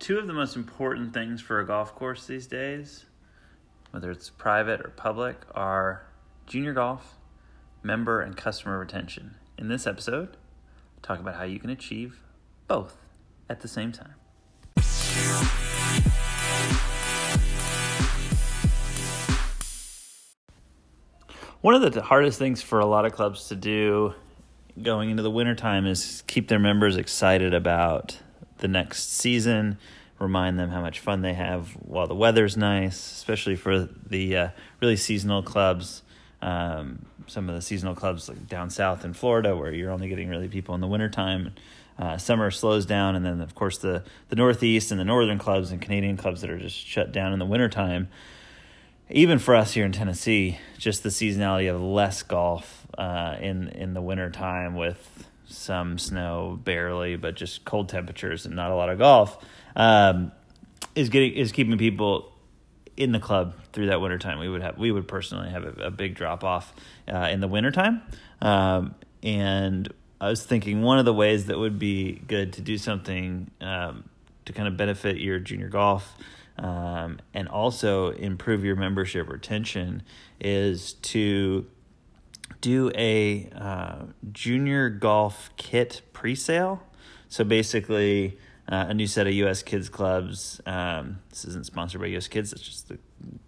two of the most important things for a golf course these days, whether it's private or public, are junior golf, member, and customer retention. In this episode, I'll talk about how you can achieve both at the same time. One of the hardest things for a lot of clubs to do going into the wintertime is keep their members excited about the next season, remind them how much fun they have while the weather's nice, especially for the uh, really seasonal clubs. Um, some of the seasonal clubs like down south in Florida, where you're only getting really people in the wintertime. Uh, summer slows down, and then of course the the Northeast and the northern clubs and Canadian clubs that are just shut down in the wintertime. Even for us here in Tennessee, just the seasonality of less golf uh, in in the wintertime with some snow barely, but just cold temperatures and not a lot of golf, um, is getting is keeping people in the club through that wintertime. We would have we would personally have a, a big drop off uh, in the wintertime. Um, and I was thinking one of the ways that would be good to do something um, to kind of benefit your junior golf um, and also improve your membership retention is to do a uh, junior golf kit pre-sale. So basically, uh, a new set of U.S. Kids clubs. Um, this isn't sponsored by U.S. Kids. It's just the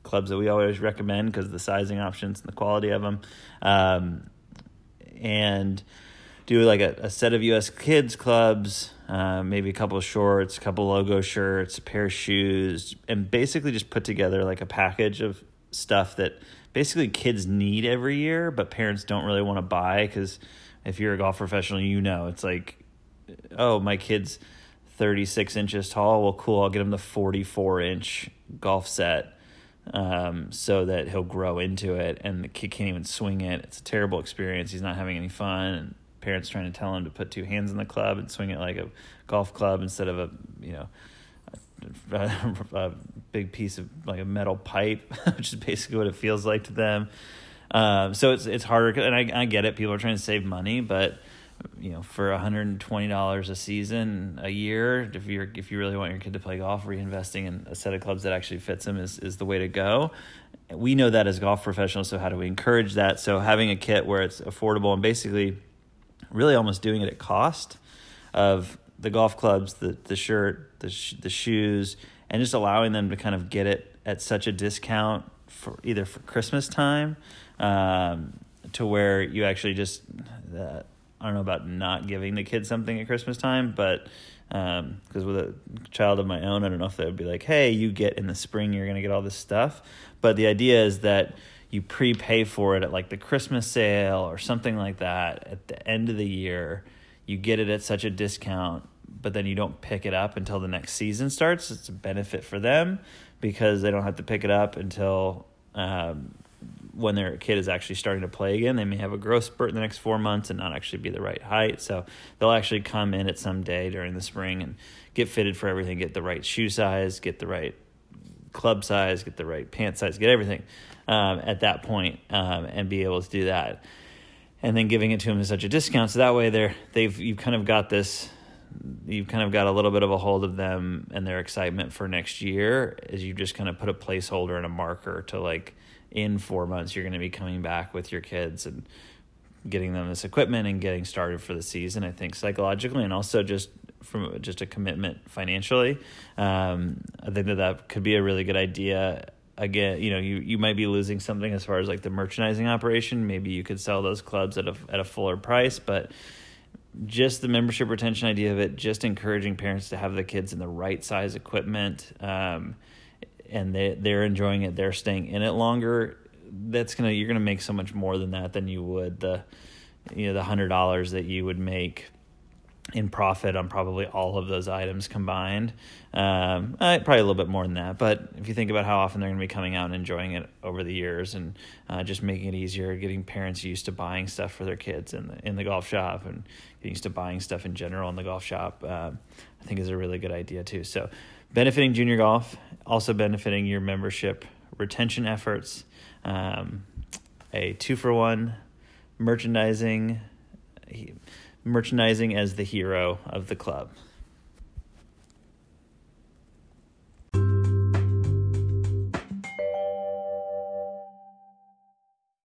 clubs that we always recommend because of the sizing options and the quality of them. Um, and do like a, a, set of U.S. Kids clubs, uh, maybe a couple of shorts, a couple logo shirts, a pair of shoes, and basically just put together like a package of stuff that basically kids need every year, but parents don't really want to buy because if you're a golf professional, you know it's like, oh, my kid's 36 inches tall. Well, cool. I'll get him the 44 inch golf set um, so that he'll grow into it and the kid can't even swing it. It's a terrible experience. He's not having any fun. And parents trying to tell him to put two hands in the club and swing it like a golf club instead of a, you know, a, big piece of like a metal pipe, which is basically what it feels like to them. Um, so it's it's harder, and I I get it. People are trying to save money, but you know, for one hundred and twenty dollars a season, a year, if you're if you really want your kid to play golf, reinvesting in a set of clubs that actually fits them is is the way to go. We know that as golf professionals, so how do we encourage that? So having a kit where it's affordable and basically, really almost doing it at cost of the golf clubs, the the shirt, the sh- the shoes, and just allowing them to kind of get it at such a discount for either for Christmas time, um, to where you actually just uh, I don't know about not giving the kids something at Christmas time, but because um, with a child of my own, I don't know if they would be like, hey, you get in the spring, you're gonna get all this stuff. But the idea is that you prepay for it at like the Christmas sale or something like that at the end of the year. You get it at such a discount but then you don't pick it up until the next season starts, it's a benefit for them because they don't have to pick it up until um, when their kid is actually starting to play again. They may have a growth spurt in the next four months and not actually be the right height. So they'll actually come in at some day during the spring and get fitted for everything, get the right shoe size, get the right club size, get the right pant size, get everything um, at that point, um, and be able to do that. And then giving it to them at such a discount, so that way they're they've you've kind of got this you've kind of got a little bit of a hold of them and their excitement for next year is you just kind of put a placeholder and a marker to like in four months you're going to be coming back with your kids and getting them this equipment and getting started for the season i think psychologically and also just from just a commitment financially. Um, i think that that could be a really good idea. Again you know you, you might be losing something as far as like the merchandising operation. Maybe you could sell those clubs at a, at a fuller price but just the membership retention idea of it, just encouraging parents to have the kids in the right size equipment, um, and they they're enjoying it, they're staying in it longer. That's gonna you're gonna make so much more than that than you would the you know the hundred dollars that you would make in profit on probably all of those items combined. Um, uh, probably a little bit more than that, but if you think about how often they're going to be coming out and enjoying it over the years, and uh, just making it easier, getting parents used to buying stuff for their kids in the in the golf shop, and getting used to buying stuff in general in the golf shop, uh, I think is a really good idea too. So, benefiting junior golf, also benefiting your membership retention efforts. Um, a two for one merchandising merchandising as the hero of the club.